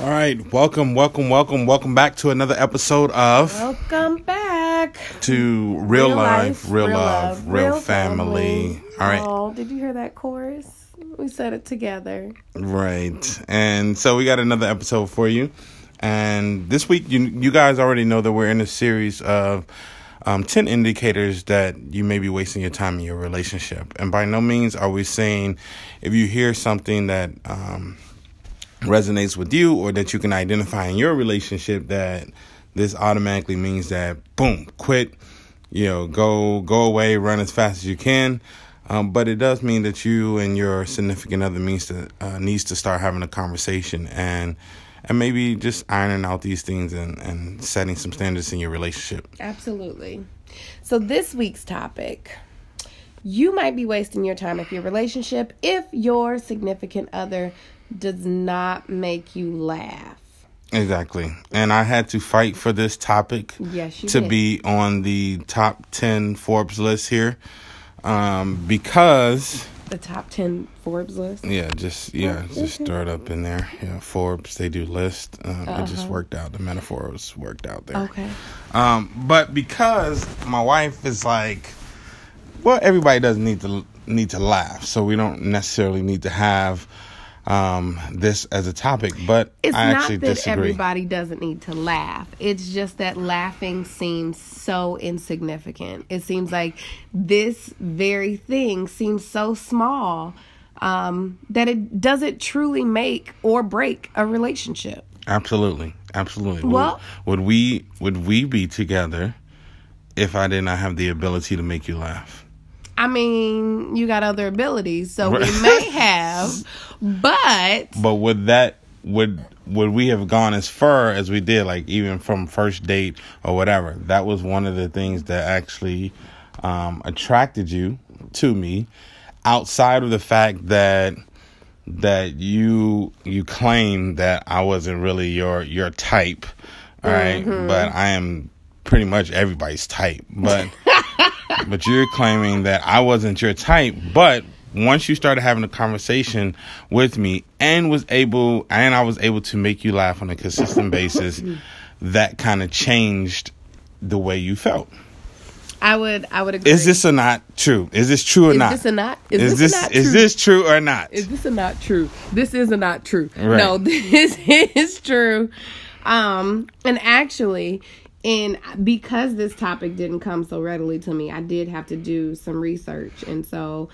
All right, welcome, welcome, welcome, welcome back to another episode of Welcome back. to Real, Life, Real, Love, Real, family. All right, Oh, did you hear that chorus? We said it together. right, and so we got another episode for you, and this week you you guys already know that we're in a series of. Um, 10 indicators that you may be wasting your time in your relationship. And by no means are we saying if you hear something that um, resonates with you or that you can identify in your relationship that this automatically means that boom quit you know go go away run as fast as you can um, but it does mean that you and your significant other means to uh, needs to start having a conversation and and maybe just ironing out these things and, and setting some standards in your relationship Absolutely. So, this week's topic you might be wasting your time if your relationship if your significant other does not make you laugh. exactly and i had to fight for this topic Yes, to did. be on the top 10 forbes list here um, because The top 10 Forbes list. yeah just yeah just throw it up in there yeah forbes they do list um, it just worked out the metaphor was worked out there Okay. um, but because my wife is like well everybody doesn't need to need to laugh so we don't necessarily need to have um, this as a topic but It's i not actually that disagree everybody doesn't need to laugh. It's just that laughing seems so insignificant. It seems like this very thing seems so small um, that it doesn't truly make or break a relationship. Absolutely, absolutely. Would- Well- would, we would we be together if I did not have the ability to make you laugh? I mean, you got other abilities, so we may have, but But would that would would we have gone as far as we did, like even from first date or whatever? That was one of the things that actually um, attracted you to me, outside of the fact that that you you claim that I wasn't really your your type, all right? But I am pretty much everybody's type, but. but you're claiming that I wasn't your type. But once you started having a conversation with me and was able, and I was able to make you laugh on a consistent basis, that kind of changed the way you felt. I would I would agree. Is this or not true? Is this true or Is not? this a not? Is, Is this, this a not is this true or not? Is this a not true? This is a not true. Right. No, this is true. Um, and actually, and because this topic didn't come so readily to me, I did have to do some research, and so,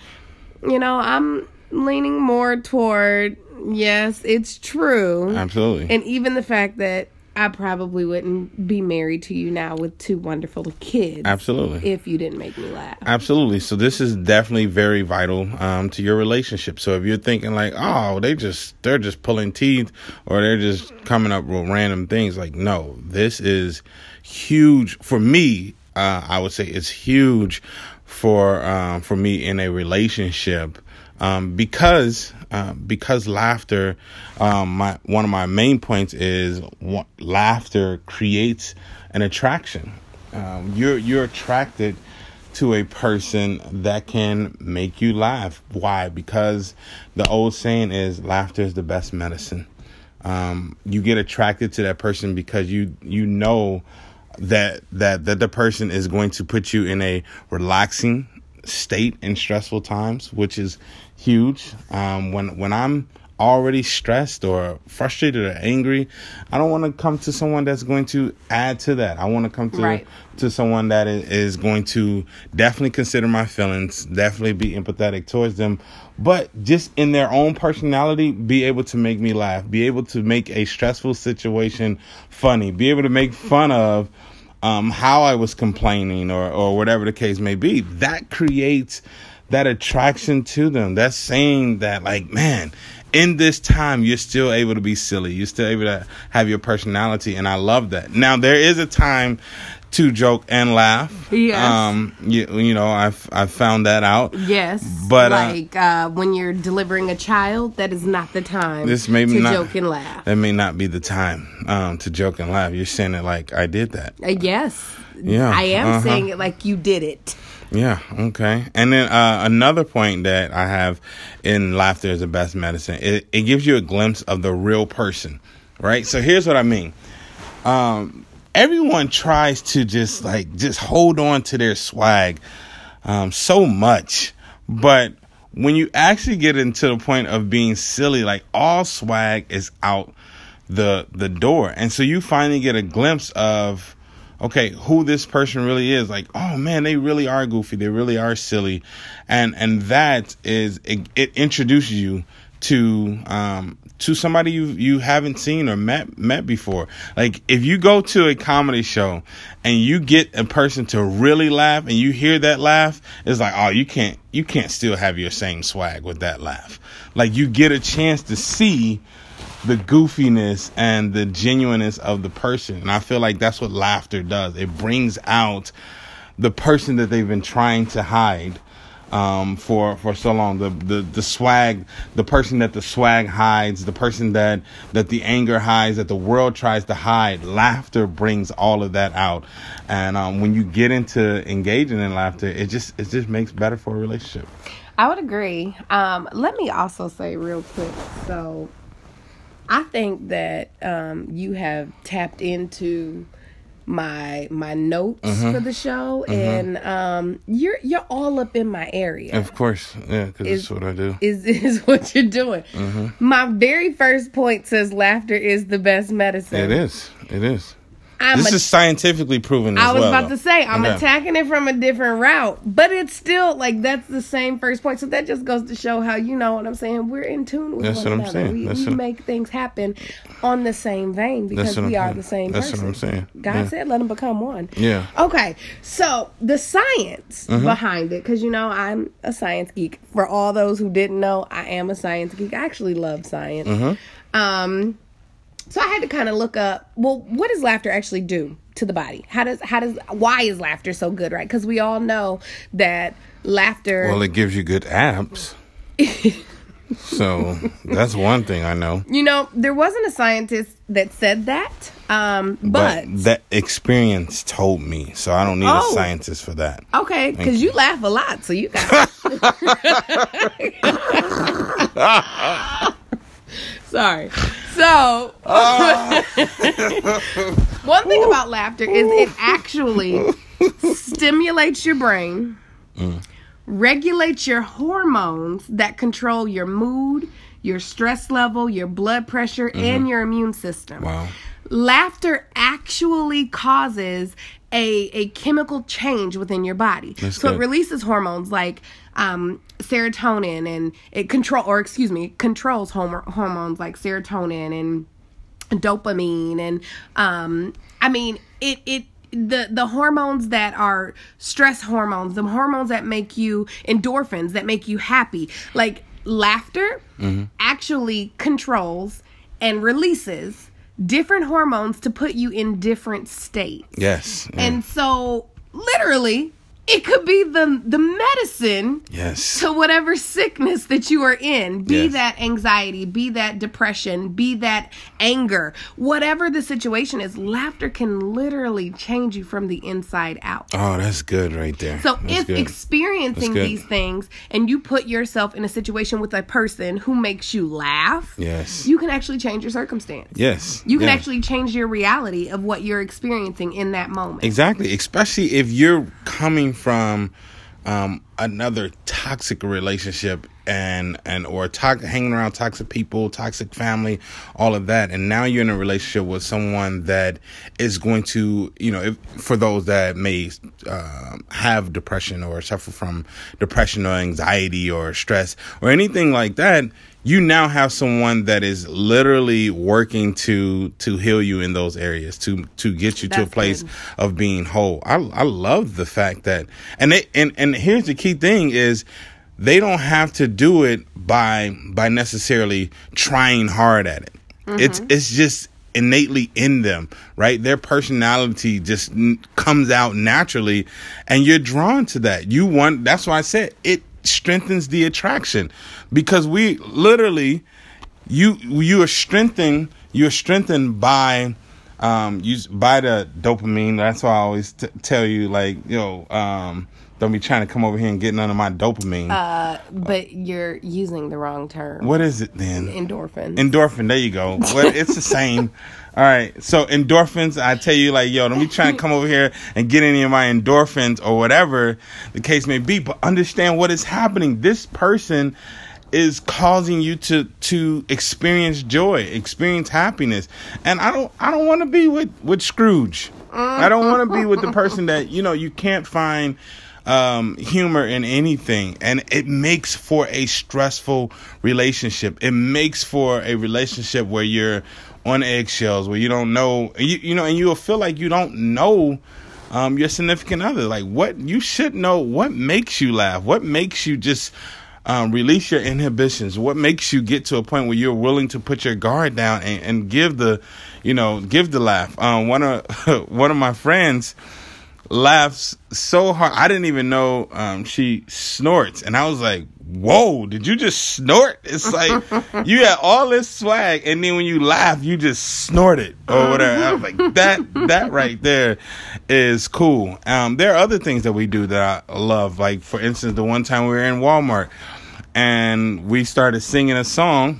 you know, I'm leaning more toward yes, it's true, Absolutely. and even the fact that I probably wouldn't be married to you now with two wonderful kids. Absolutely. If you didn't make me laugh. Absolutely. So this is definitely very vital um, to your relationship. So if you're thinking like, oh, they just they're just pulling teeth or they're just coming up with random things, like no, this is huge for me. Uh, I would say it's huge for um, for me in a relationship um, because uh, because laughter. Um, my one of my main points is wa- laughter creates an attraction. Um, you're you're attracted to a person that can make you laugh. Why? Because the old saying is laughter is the best medicine. Um, you get attracted to that person because you you know that that that the person is going to put you in a relaxing state in stressful times, which is huge. Um, when when I'm already stressed or frustrated or angry, I don't want to come to someone that's going to add to that. I want to come to Right. to someone that is, going to definitely consider my feelings, definitely be empathetic towards them, but just in their own personality, be able to make me laugh, be able to make a stressful situation funny, be able to make fun of um, how I was complaining or, or whatever the case may be. That creates that attraction to them. That's saying that, like, man, in this time, you're still able to be silly. You're still able to have your personality. And I love that. Now, there is a time to joke and laugh. Yes. Um, you, you know, I've, I've found that out. Yes, But, uh, like uh, when you're delivering a child, that is not the time This may to not- joke and laugh. That may not be the time um, to joke and laugh. You're saying it like I did that. Uh, yes, Yeah, I am uh-huh. saying it like you did it. Yeah, okay. And then uh, another point that I have in laughter is the best medicine. It, it gives you a glimpse of the real person. right? So here's what I mean. Um, everyone tries to just like just hold on to their swag um, so much, but when you actually get into the point of being silly, like all swag is out the the door, and so you finally get a glimpse of okay who this person really is like oh man they really are goofy they really are silly and and that is it, it introduces you to um to somebody you you haven't seen or met met before. Like if you go to a comedy show and you get a person to really laugh and you hear that laugh, it's like, oh, you can't you can't still have your same swag with that laugh. Like you get a chance to see the goofiness and the genuineness of the person. And I feel like that's what laughter does. It brings out the person that they've been trying to hide um, for for so long. The, the the swag, the person that the swag hides, the person that that the anger hides, that the world tries to hide. Laughter brings all of that out, and um, when you get into engaging in laughter, it just it just makes better for a relationship. I would agree. Um, let me also say real quick. So, I think that um, you have tapped into my my notes mm-hmm. for the show, mm-hmm. and um, you're you're all up in my area. Of course, yeah, because it's what I do. Is is what you're doing. Mm-hmm. My very first point says laughter is the best medicine. It is. It is. I'm this a, is scientifically proven. I was well, about to say I'm yeah. attacking it from a different route, but it's still like that's the same first point. So that just goes to show how you know what I'm saying. We're in tune with that's one what another. Saying. We, we make things happen on the same vein because we are the same that's person. What I'm saying. God yeah. said, "Let them become one." Yeah. Okay, so the science mm-hmm. behind it, because you know I'm a science geek. For all those who didn't know, I am a science geek. I actually love science. Mm-hmm. Um so I had to kind of look up, well, what does laughter actually do to the body? How does how does why is laughter so good, right? Cuz we all know that laughter Well, it gives you good abs. so that's one thing I know. You know, there wasn't a scientist that said that, um, but, but that experience told me. So I don't need oh, a scientist for that. Okay, because you. you laugh a lot, so you got. Sorry. So, uh. one thing about laughter is it actually stimulates your brain, mm. regulates your hormones that control your mood, your stress level, your blood pressure, mm-hmm. and your immune system. Wow. Laughter actually causes a, a chemical change within your body. That's so good. it releases hormones like um, serotonin and it control or excuse me controls hormones like serotonin and dopamine and um, I mean it it the the hormones that are stress hormones, the hormones that make you endorphins that make you happy, like laughter, mm-hmm. actually controls and releases different hormones to put you in different states. Yes. Yeah. And so literally it could be the the medicine yes. to whatever sickness that you are in. Be yes. that anxiety be that depression be that anger. Whatever the situation is laughter can literally change you from the inside out. Oh that's good right there. So that's if good. experiencing these things and you put yourself in a situation with a person who makes you laugh yes. you can actually change your circumstance. Yes. You can actually change your reality of what you're experiencing in that moment. Exactly. Especially if you're coming from um, another toxic relationship and and or to- hanging around toxic people, toxic family, all of that, and now you're in a relationship with someone that is going to, you know, if, for those that may uh, have depression or suffer from depression or anxiety or stress or anything like that, you now have someone that is literally working to to heal you in those areas to to get you That's to a place good. of being whole. I I love the fact that and they and and here's the key thing is they don't have to do it by by necessarily trying hard at it. Mm-hmm. It's it's just innately in them, right? Their personality just n- comes out naturally and you're drawn to that. You want that's why I said it strengthens the attraction. Because we literally you you are strengthened you're strengthened by um you by the dopamine. That's why i always t- tell you like you know um Don't be trying to come over here and get none of my dopamine. Uh, but you're using the wrong term. what is it then? Endorphin. Endorphin. There you go. Well, it's the same. All right. So endorphins. I tell you, like, yo, don't be trying to come over here and get any of my endorphins or whatever the case may be. But understand what is happening. This person is causing you to to experience joy, experience happiness. And I don't I don't want to be with with Scrooge. I don't want to be with the person that you know you can't find um, humor in anything, and it makes for a stressful relationship. It makes for a relationship where you're on eggshells, where you don't know, you you know, and you'll feel like you don't know um, your significant other. Like what you should know, what makes you laugh, what makes you just um, release your inhibitions, what makes you get to a point where you're willing to put your guard down and, and give the, you know, give the laugh. Um, one of one of my friends laughs so hard. I didn't even know um, she snorts, and I was like, "Whoa, did you just snort?" It's like you had all this swag, and then when you laugh, you just snort it or whatever. I was like, "That that right there is cool." Um, there are other things that we do that I love. Like for instance, the one time we were in Walmart and we started singing a song,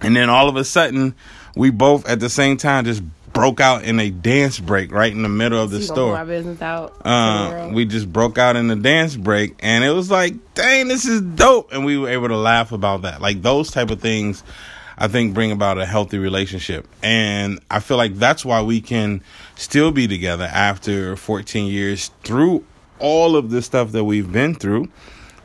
and then all of a sudden, we both at the same time just broke out in a dance break right in the middle of the store. our business out. Uh, we just broke out in the dance break, and it was like, dang, this is dope, and we were able to laugh about that. Like those type of things, I think bring about a healthy relationship, and I feel like that's why we can still be together after 14 years through all of the stuff that we've been through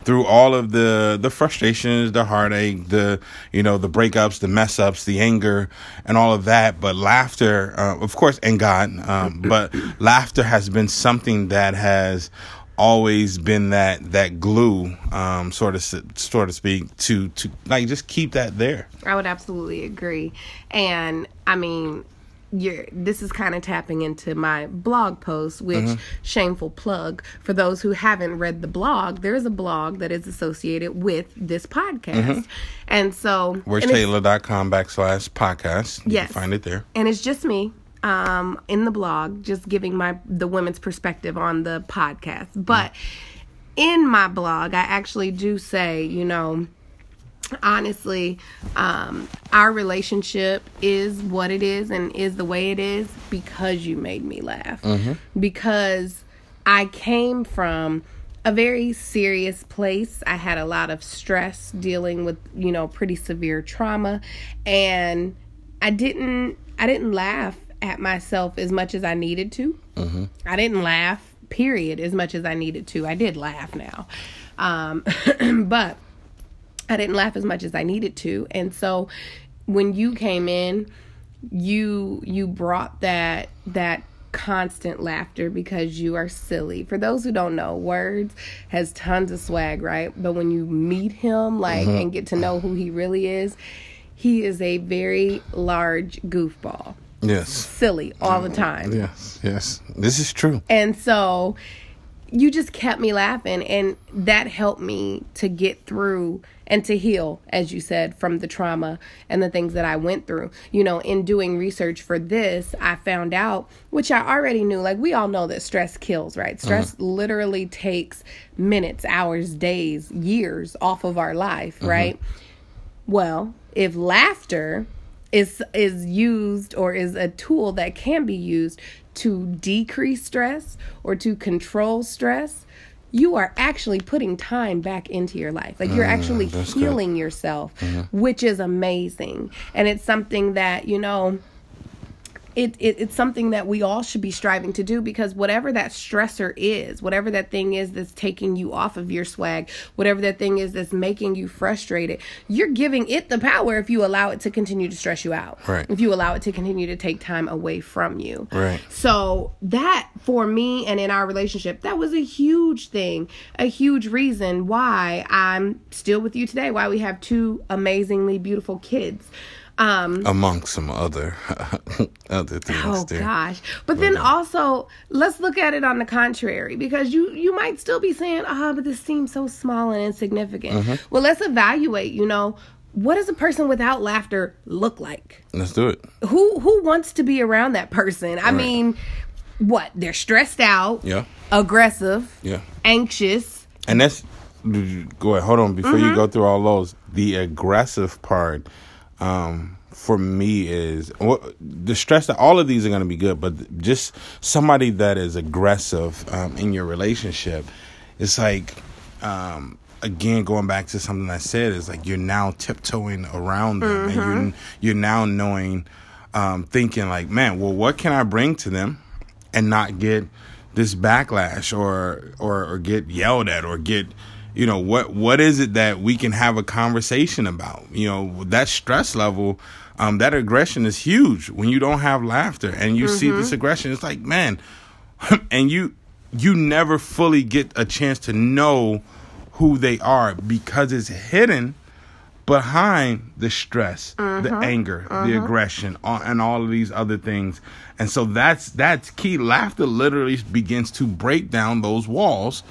through all of the the frustrations, the heartache, the you know the breakups, the mess ups, the anger, and all of that. But laughter, uh, of course, and God, um, but laughter has been something that has always been that that glue, um, sort of sort of speak, to to like just keep that there. I would absolutely agree. And I mean, you're this is kind of tapping into my blog post, which Mm-hmm. shameful plug for those who haven't read the blog. There is a blog that is associated with this podcast, and so and it's- Taylor.com backslash podcast. You Yes. can find it there. and it's just me um, in the blog, just giving my the women's perspective on the podcast. But in my blog, I actually do say, you know, honestly, um, our relationship is what it is and is the way it is because you made me laugh. Because I came from a very serious place. I had a lot of stress dealing with, you know, pretty severe trauma and I didn't I didn't laugh at myself as much as I needed to. I didn't laugh period as much as I needed to. I did laugh now. Um but I didn't laugh as much as I needed to. And so when you came in, you you brought that that constant laughter because you are silly. For those who don't know, Words has tons of swag, right? But when you meet him like mm-hmm. and get to know who he really is, he is a very large goofball. Yes. Silly all the mm-hmm. time. Yes. Yes. This is true. And so you just kept me laughing and that helped me to get through and to heal as you said from the trauma and the things that I went through. You know, in doing research for this, I found out which I already knew like we all know that stress kills, right? Uh-huh. Stress literally takes minutes, hours, days, years off of our life, uh-huh. right? Well, if laughter is is used or is a tool that can be used to decrease stress or to control stress, you are actually putting time back into your life. Like you're mm, actually that's good. healing yourself, mm-hmm. which is amazing. And it's something that, you know, it, it it's something that we all should be striving to do because whatever that stressor is, whatever that thing is that's taking you off of your swag, whatever that thing is that's making you frustrated, you're giving it the power if you allow it to continue to stress you out. Right. If you allow it to continue to take time away from you. Right. So that for me and in our relationship, that was a huge thing, a huge reason why I'm still with you today, why we have two amazingly beautiful kids. Um Among some other other things Oh there. gosh. But then also, let's look at it on the contrary because you you might still be saying, "Ah, but this seems so small and insignificant." Mm-hmm. Well, let's evaluate, you know, what does a person without laughter look like? Let's do it. Who who wants to be around that person? I mean, what? They're stressed out, Yeah. aggressive, Yeah. anxious. And that's go ahead. Hold on before Mm-hmm. you go through all those. The aggressive part, um, for me is what the stress that all of these are going to be good, but just somebody that is aggressive um, in your relationship, it's like, um, again, going back to something I said is like you're now tiptoeing around them, and you're you're now knowing, um, thinking like, man, well, what can I bring to them, and not get this backlash or or or get yelled at or get you know what what is it that we can have a conversation about? You know that stress level um that aggression is huge when you don't have laughter and you see this mm-hmm. aggression. It's like man and you you never fully get a chance to know who they are because it's hidden behind the stress, the mm-hmm. anger, the mm-hmm. aggression, all- and all of these other things. And so that's that's key. Laughter literally begins to break down those walls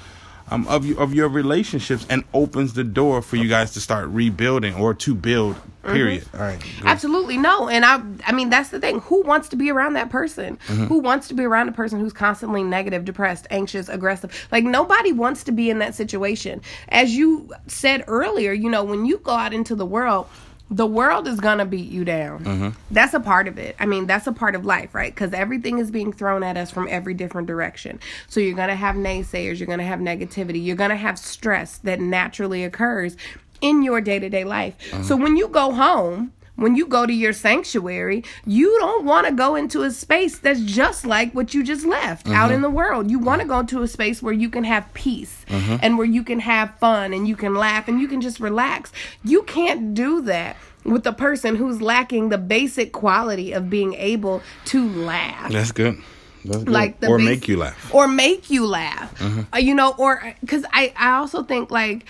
um, of you, of your relationships and opens the door for you guys to start rebuilding or to build. Period. All right. Absolutely no. And I I mean that's the thing. Who wants to be around that person? Mm-hmm. Who wants to be around a person who's constantly negative, depressed, anxious, aggressive? Like nobody wants to be in that situation. As you said earlier, you know, when you go out into the world, the world is going to beat you down. Mm-hmm. That's a part of it. I mean, that's a part of life, right? Cuz everything is being thrown at us from every different direction. So you're going to have naysayers, you're going to have negativity, you're going to have stress that naturally occurs in your day-to-day life. So when you go home, when you go to your sanctuary, you don't want to go into a space that's just like what you just left out mm-hmm. in the world. You want to go to a space where you can have peace mm-hmm. and where you can have fun and you can laugh and you can just relax. You can't do that with a person who's lacking the basic quality of being able to laugh That's good. That's like the or bas- make you laugh. or make you laugh mm-hmm. Uh, you know or uh, because i i also think like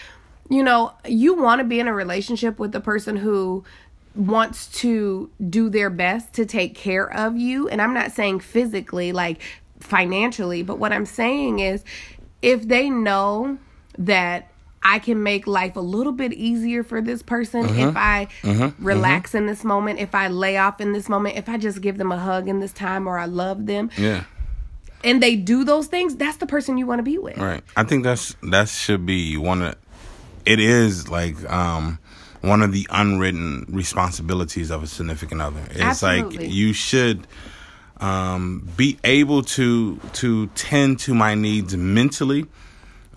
you know you want to be in a relationship with the person who wants to do their best to take care of you and i'm not saying physically like financially but what i'm saying is if they know that I can make life a little bit easier for this person if uh-huh. I uh-huh. relax uh-huh. in this moment, if I lay off in this moment, if I just give them a hug in this time or I love them Yeah. and they do those things, that's the person you want to be with. Right. I think that's that should be one of it is like um one of the unwritten responsibilities of a significant other. It's Absolutely. like you should um be able to to tend to my needs mentally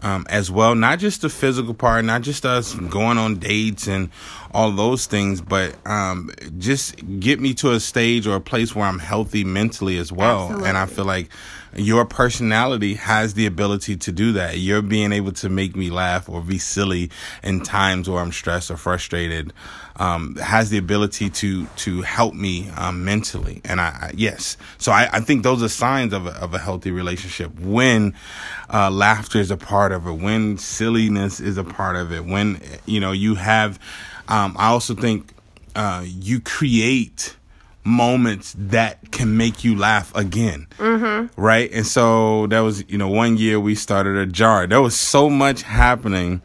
um, as well. Not just the physical part, not just us going on dates and all those things, but um, just get me to a stage or a place where I'm healthy mentally as well. And I feel like your personality has the ability to do that. You're being able to make me laugh or be silly in times where I'm stressed or frustrated. Um, has the ability to to help me um, mentally, and I, I yes. So I, I think those are signs of a, of a healthy relationship when uh, laughter is a part of it, when silliness is a part of it, when you know you have. Um, I also think uh, you create moments that can make you laugh again. Mm-hmm. Right. And so that was, you know, one year we started a jar. There was so much happening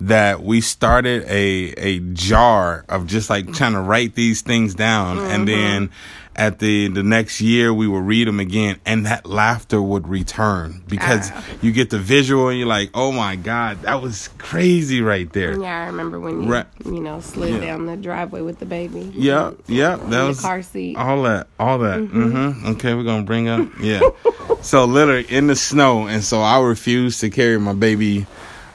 that we started a a jar of just like trying to write these things down and mm-hmm. then at the the next year we would read them again and that laughter would return because ah. you get the visual and you're like oh my god that was crazy right there Yeah, I remember when you, Right. you know, slid Yeah. down the driveway with the baby. yeah yeah that was car seat. all that all that mm-hmm. mm-hmm. okay we're gonna bring up yeah so literally in the snow and so i refused to carry my baby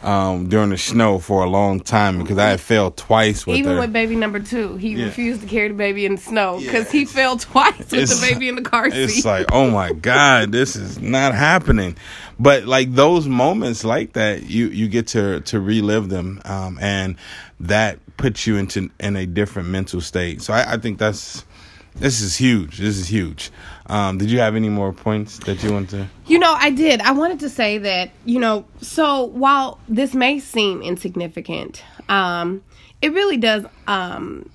um, during the snow for a long time because i had failed twice with Even her. with baby number two, he Yeah. refused to carry the baby in the snow because Yeah, he fell twice with the baby in the car seat. it's like oh my god this is not happening. But like those moments like that you you get to to relive them um and that puts you into in a different mental state. So i, I think that's this is huge. This is huge um did you have any more points that you want to You know, I did. I wanted to say that, you know, so while this may seem insignificant, um, it really does um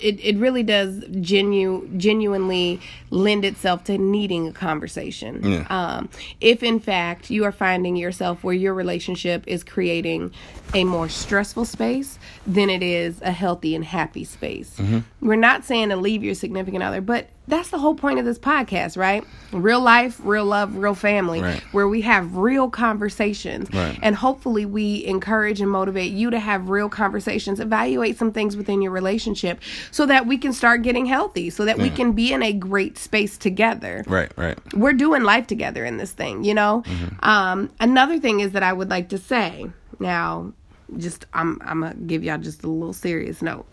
it, it really does genu- genuinely lend itself to needing a conversation. Yeah. Um, if in fact you are finding yourself where your relationship is creating a more stressful space than it is a healthy and happy space. We're not saying to leave your significant other, but that's the whole point of this podcast, right? Real life, real love, real family, Right. where we have real conversations. Right. And hopefully we encourage and motivate you to have real conversations, evaluate some things within your relationship so that we can start getting healthy, so that we can be in a great space together Right, right. we're doing life together in this thing, you know. Um, another thing is that I would like to say now, just I'm I'm gonna give y'all just a little serious note.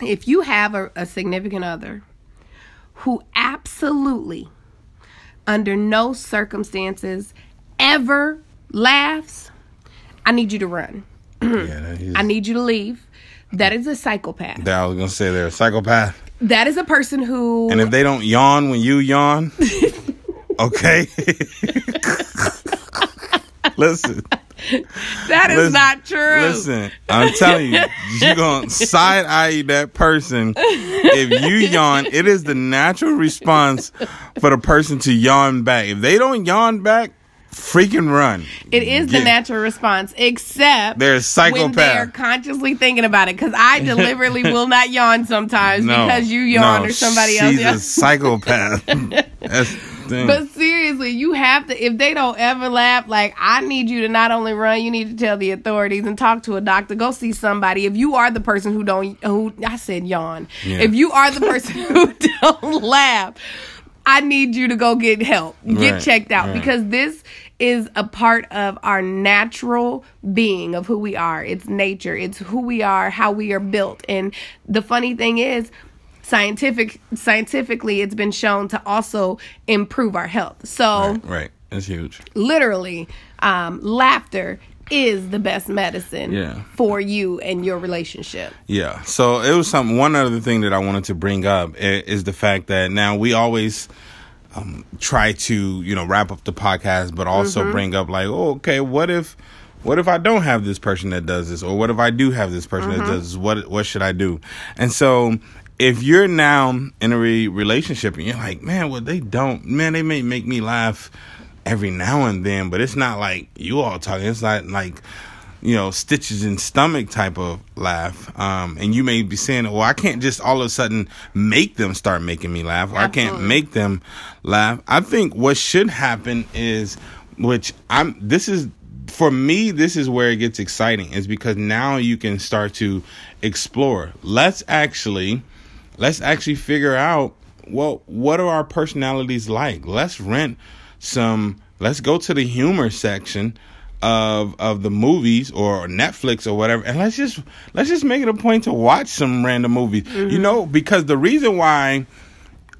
If you have a, a significant other who absolutely, under no circumstances, ever laughs, I need you to run. yeah, that is, I need you to leave. That is a psychopath. that I was gonna say they're a psychopath. That is a person who And if they don't yawn when you yawn, okay. Listen, that is listen, not true. listen. I'm telling you, you're gonna side eye that person if you yawn. It is the natural response for the person to yawn back. If they don't yawn back, freaking run. It is the natural response, except They're a when they're consciously thinking about it. Because I deliberately will not yawn sometimes No, because you yawn no, or somebody she's else. a yawns. psychopath. Thing. But seriously, you have to. If they don't ever laugh, like I need you to not only run, you need to tell the authorities and talk to a doctor. Go see somebody. If you are the person who don't, who I said yawn. Yeah. If you are the person who don't laugh, I need you to go get help, get Right, checked out right. because this is a part of our natural being of who we are. It's nature. It's who we are, how we are built. And the funny thing is scientific scientifically it's been shown to also improve our health. So right, right. That's huge. literally um, laughter is the best medicine Yeah. for you and your relationship. Yeah. So it was something. One other thing that I wanted to bring up is the fact that now we always um, try to you know wrap up the podcast, but also bring up like, oh, okay, what if, what if I don't have this person that does this, or what if I do have this person that does this? What what should I do? And so. If you're now in a re- relationship and you're like, man, well, they don't, man, they may make me laugh every now and then, but it's not like you all talking. It's not like you know, stitches in stomach type of laugh. Um, and you may be saying, well, I can't just all of a sudden make them start making me laugh, or I can't make them laugh. I think what should happen is, which I'm, this is, for me, this is where it gets exciting, is because now you can start to explore. Let's actually, let's actually figure out, well, what are our personalities like? Let's rent some, let's go to the humor section of of the movies or Netflix or whatever, and let's just let's just make it a point to watch some random movies. You know, because the reason why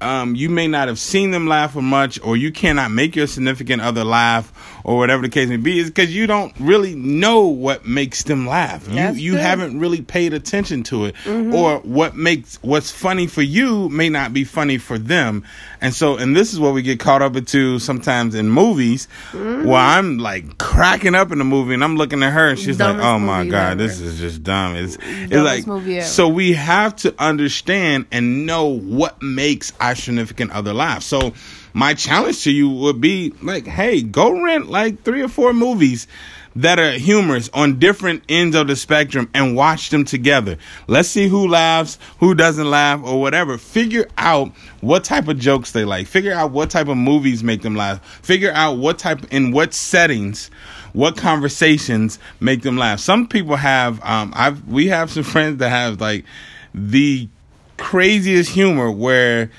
um, you may not have seen them laugh or much, or you cannot make your significant other laugh, or whatever the case may be, is because you don't really know what makes them laugh. You That's you true. haven't really paid attention to it, mm-hmm. or what makes what's funny for you may not be funny for them, and so and this is what we get caught up into sometimes in movies, mm-hmm. where I'm like cracking up in the movie, and I'm looking at her, and she's Dumbest like, "Oh my god, ever. this is just dumb." It's it's like so we have to understand and know what makes our significant other laugh. So my challenge to you would be like, hey, go rent like three or four movies that are humorous on different ends of the spectrum and watch them together. Let's see who laughs, who doesn't laugh, or whatever. Figure out what type of jokes they like. Figure out what type of movies make them laugh. Figure out what type in what settings what conversations make them laugh. Some people have um I've we have some friends that have like the craziest humor where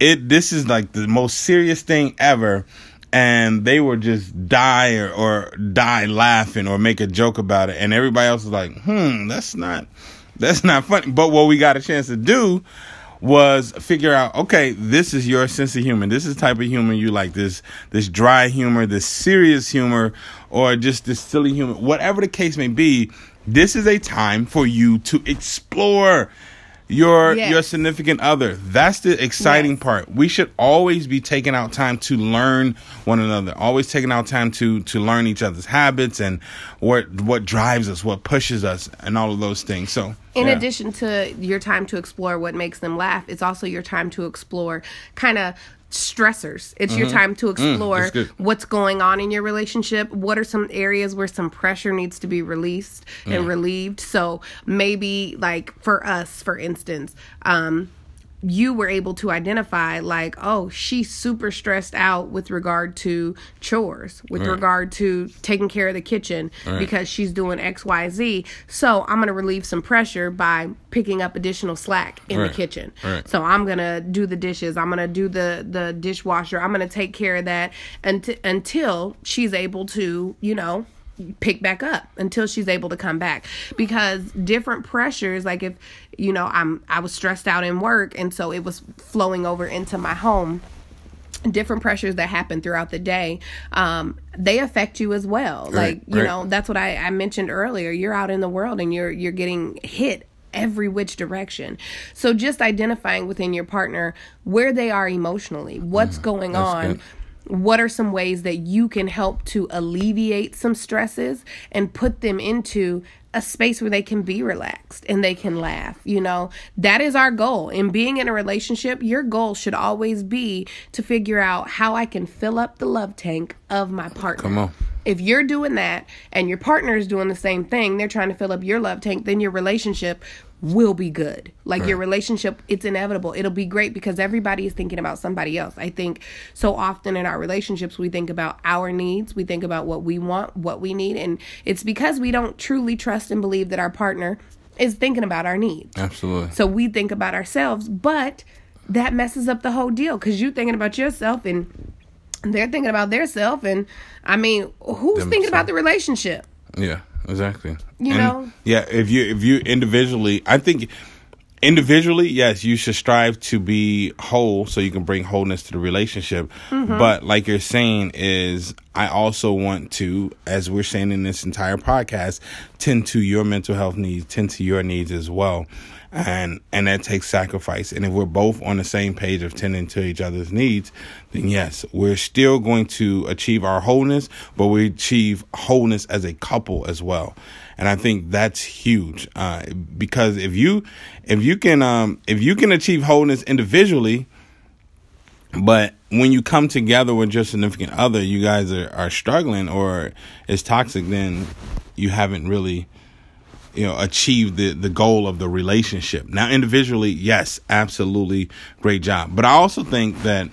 it this is like the most serious thing ever and they were just die or, or die laughing or make a joke about it and everybody else was like hmm that's not that's not funny. But what we got a chance to do was figure out okay this is your sense of humor. This is the type of humor you like this this dry humor this serious humor or just this silly humor. Whatever the case may be this is a time for you to explore your Yes. your significant other that's the exciting Yes. part we should always be taking out time to learn one another always taking out time to to learn each other's habits and what what drives us what pushes us and all of those things so in yeah. addition to your time to explore what makes them laugh, it's also your time to explore kind of stressors. It's your time to explore Mm-hmm. Mm, that's good. what's going on in your relationship. What are some areas where some pressure needs to be released and relieved? So maybe like for us, for instance, um you were able to identify like oh she's super stressed out with regard to chores with Right. regard to taking care of the kitchen Right. because she's doing xyz so i'm going to relieve some pressure by picking up additional slack in Right. the kitchen so i'm going to do the dishes i'm going to do the the dishwasher i'm going to take care of that until until she's able to you know pick back up until she's able to come back. Because different pressures like if you know i'm i was stressed out in work and so it was flowing over into my home. Different pressures that happen throughout the day um they affect you as well. Right, like you right. know that's what I, I mentioned earlier. You're out in the world and you're you're getting hit every which direction. So just identifying within your partner where they are emotionally what's going Mm, that's on good. What are some ways that you can help to alleviate some stresses and put them into a space where they can be relaxed and they can laugh you know? That is our goal. In being in a relationship your goal should always be to figure out how i can fill up the love tank of my partner. Come on. if you're doing that and your partner is doing the same thing they're trying to fill up your love tank then your relationship will be good like your relationship it's inevitable it'll be great because everybody is thinking about somebody else i think so often in our relationships we think about our needs we think about what we want what we need and it's because we don't truly trust and believe that our partner is thinking about our needs Absolutely. so we think about ourselves, but that messes up the whole deal because you're thinking about yourself and they're thinking about their self. And I mean, who's thinking about the relationship? Yeah, exactly. You And, know? Yeah, if you if you individually, I think individually, yes, you should strive to be whole so you can bring wholeness to the relationship. Mm-hmm. But like you're saying is I also want to as we're saying in this entire podcast tend to your mental health needs, tend to your needs as well. And and that takes sacrifice. And if we're both on the same page of tending to each other's needs, then yes, we're still going to achieve our wholeness, but we achieve wholeness as a couple as well and I think that's huge uh, because if you if you can um, if you can achieve wholeness individually, but when you come together with your significant other, you guys are, are struggling or it's toxic, then you haven't really you know achieve the the goal of the relationship. Now individually, yes, absolutely great job. But I also think that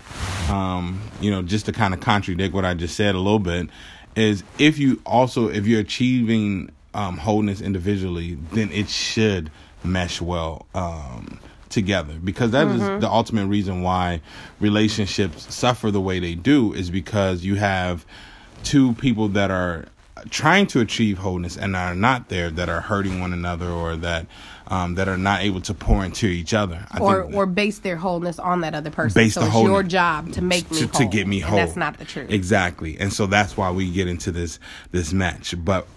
um, you know just to kind of contradict what I just said a little bit is if you also if you're achieving um, wholeness individually, then it should mesh well um, together because that is the ultimate reason why relationships suffer the way they do is because you have two people that are trying to achieve wholeness and are not there that are hurting one another or that um, that are not able to pour into each other. I Or, think or base their wholeness on that other person. Base so the it's your job to make me to, whole. to get me And whole. that's not the truth. Exactly. And so that's why we get into this this match. But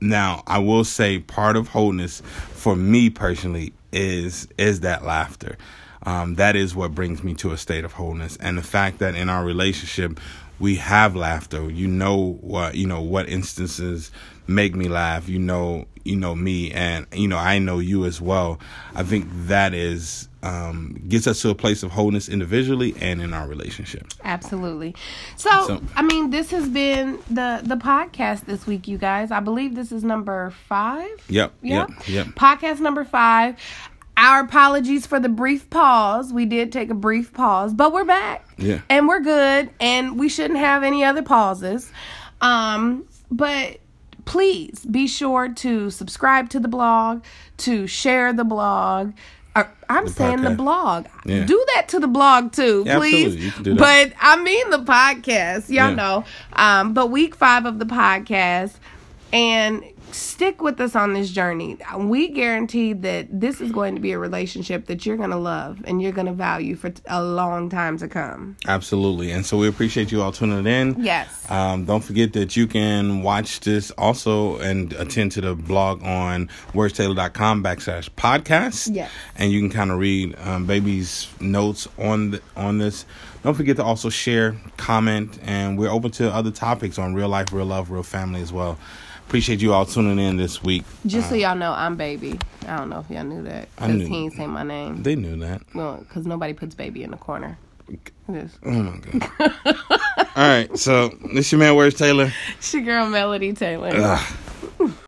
now I will say part of wholeness for me personally is is that laughter. Um, that is what brings me to a state of wholeness. And the fact that in our relationship we have laughter. You know what you know what instances make me laugh. You know you know me and you know I know you as well. I think that is um, gets us to a place of wholeness individually and in our relationship. Absolutely. So, So- I mean, this has been the the podcast this week, you guys. I believe this is number five. Yep. Yep. Yep. Yep. Podcast number five. Our apologies for the brief pause. We did take a brief pause, but we're back. Yeah. And we're good. And we shouldn't have any other pauses. Um, but please be sure to subscribe to the blog, to share the blog. Or, I'm saying the blog. Yeah. Do that to the blog too, Yeah, please. absolutely. You can do that. But I mean the podcast. Y'all Yeah. know. Um, but week five of the podcast. And stick with us on this journey. We guarantee that this is going to be a relationship that you're going to love and you're going to value for a long time to come. Absolutely. And so we appreciate you all tuning in. Yes. Um, don't forget that you can watch this also and attend to the blog on wordstaylor.com backslash podcast. Yes. And you can kind of read um, baby's notes on the, on this. Don't forget to also share, comment, and we're open to other topics on real life, real love, real family as well. Appreciate you all tuning in this week. Just so uh, y'all know, I'm baby. I don't know if y'all knew that. I Because knew. he ain't say my name. They knew that. Well, because nobody puts baby in the corner. This. Oh my god. all right, so this your man, Words Taylor? It's your girl, Melody Taylor. Ugh.